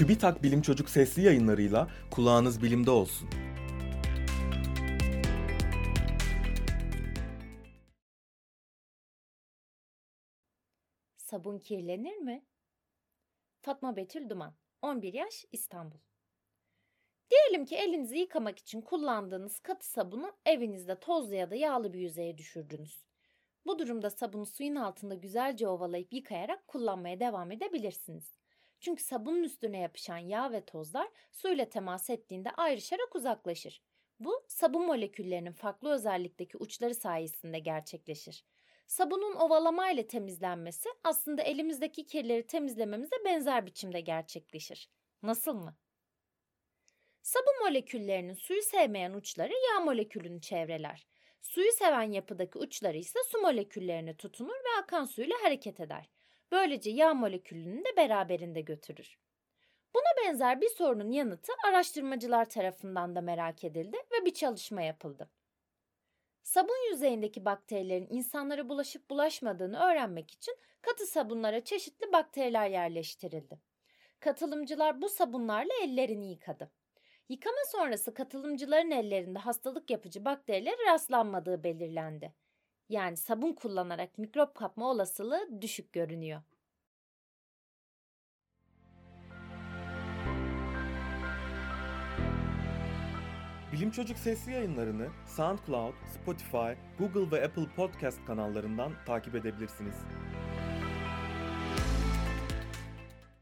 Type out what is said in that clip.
TÜBİTAK Bilim Çocuk sesli yayınlarıyla kulağınız bilimde olsun. Sabun kirlenir mi? Fatma Betül Duman, 11 yaş, İstanbul. Diyelim ki elinizi yıkamak için kullandığınız katı sabunu evinizde tozlu ya da yağlı bir yüzeye düşürdünüz. Bu durumda sabunu suyun altında güzelce ovalayıp yıkayarak kullanmaya devam edebilirsiniz. Çünkü sabunun üstüne yapışan yağ ve tozlar suyla temas ettiğinde ayrışarak uzaklaşır. Bu sabun moleküllerinin farklı özellikteki uçları sayesinde gerçekleşir. Sabunun ovalama ile temizlenmesi aslında elimizdeki kirleri temizlememize benzer biçimde gerçekleşir. Nasıl mı? Sabun moleküllerinin suyu sevmeyen uçları yağ molekülünü çevreler. Suyu seven yapıdaki uçları ise su moleküllerine tutunur ve akan suyla hareket eder. Böylece yağ molekülünü de beraberinde götürür. Buna benzer bir sorunun yanıtı araştırmacılar tarafından da merak edildi ve bir çalışma yapıldı. Sabun yüzeyindeki bakterilerin insanlara bulaşıp bulaşmadığını öğrenmek için katı sabunlara çeşitli bakteriler yerleştirildi. Katılımcılar bu sabunlarla ellerini yıkadı. Yıkama sonrası katılımcıların ellerinde hastalık yapıcı bakterilere rastlanmadığı belirlendi. Yani sabun kullanarak mikrop kapma olasılığı düşük görünüyor. Bilim Çocuk sesli yayınlarını SoundCloud, Spotify, Google ve Apple Podcast kanallarından takip edebilirsiniz.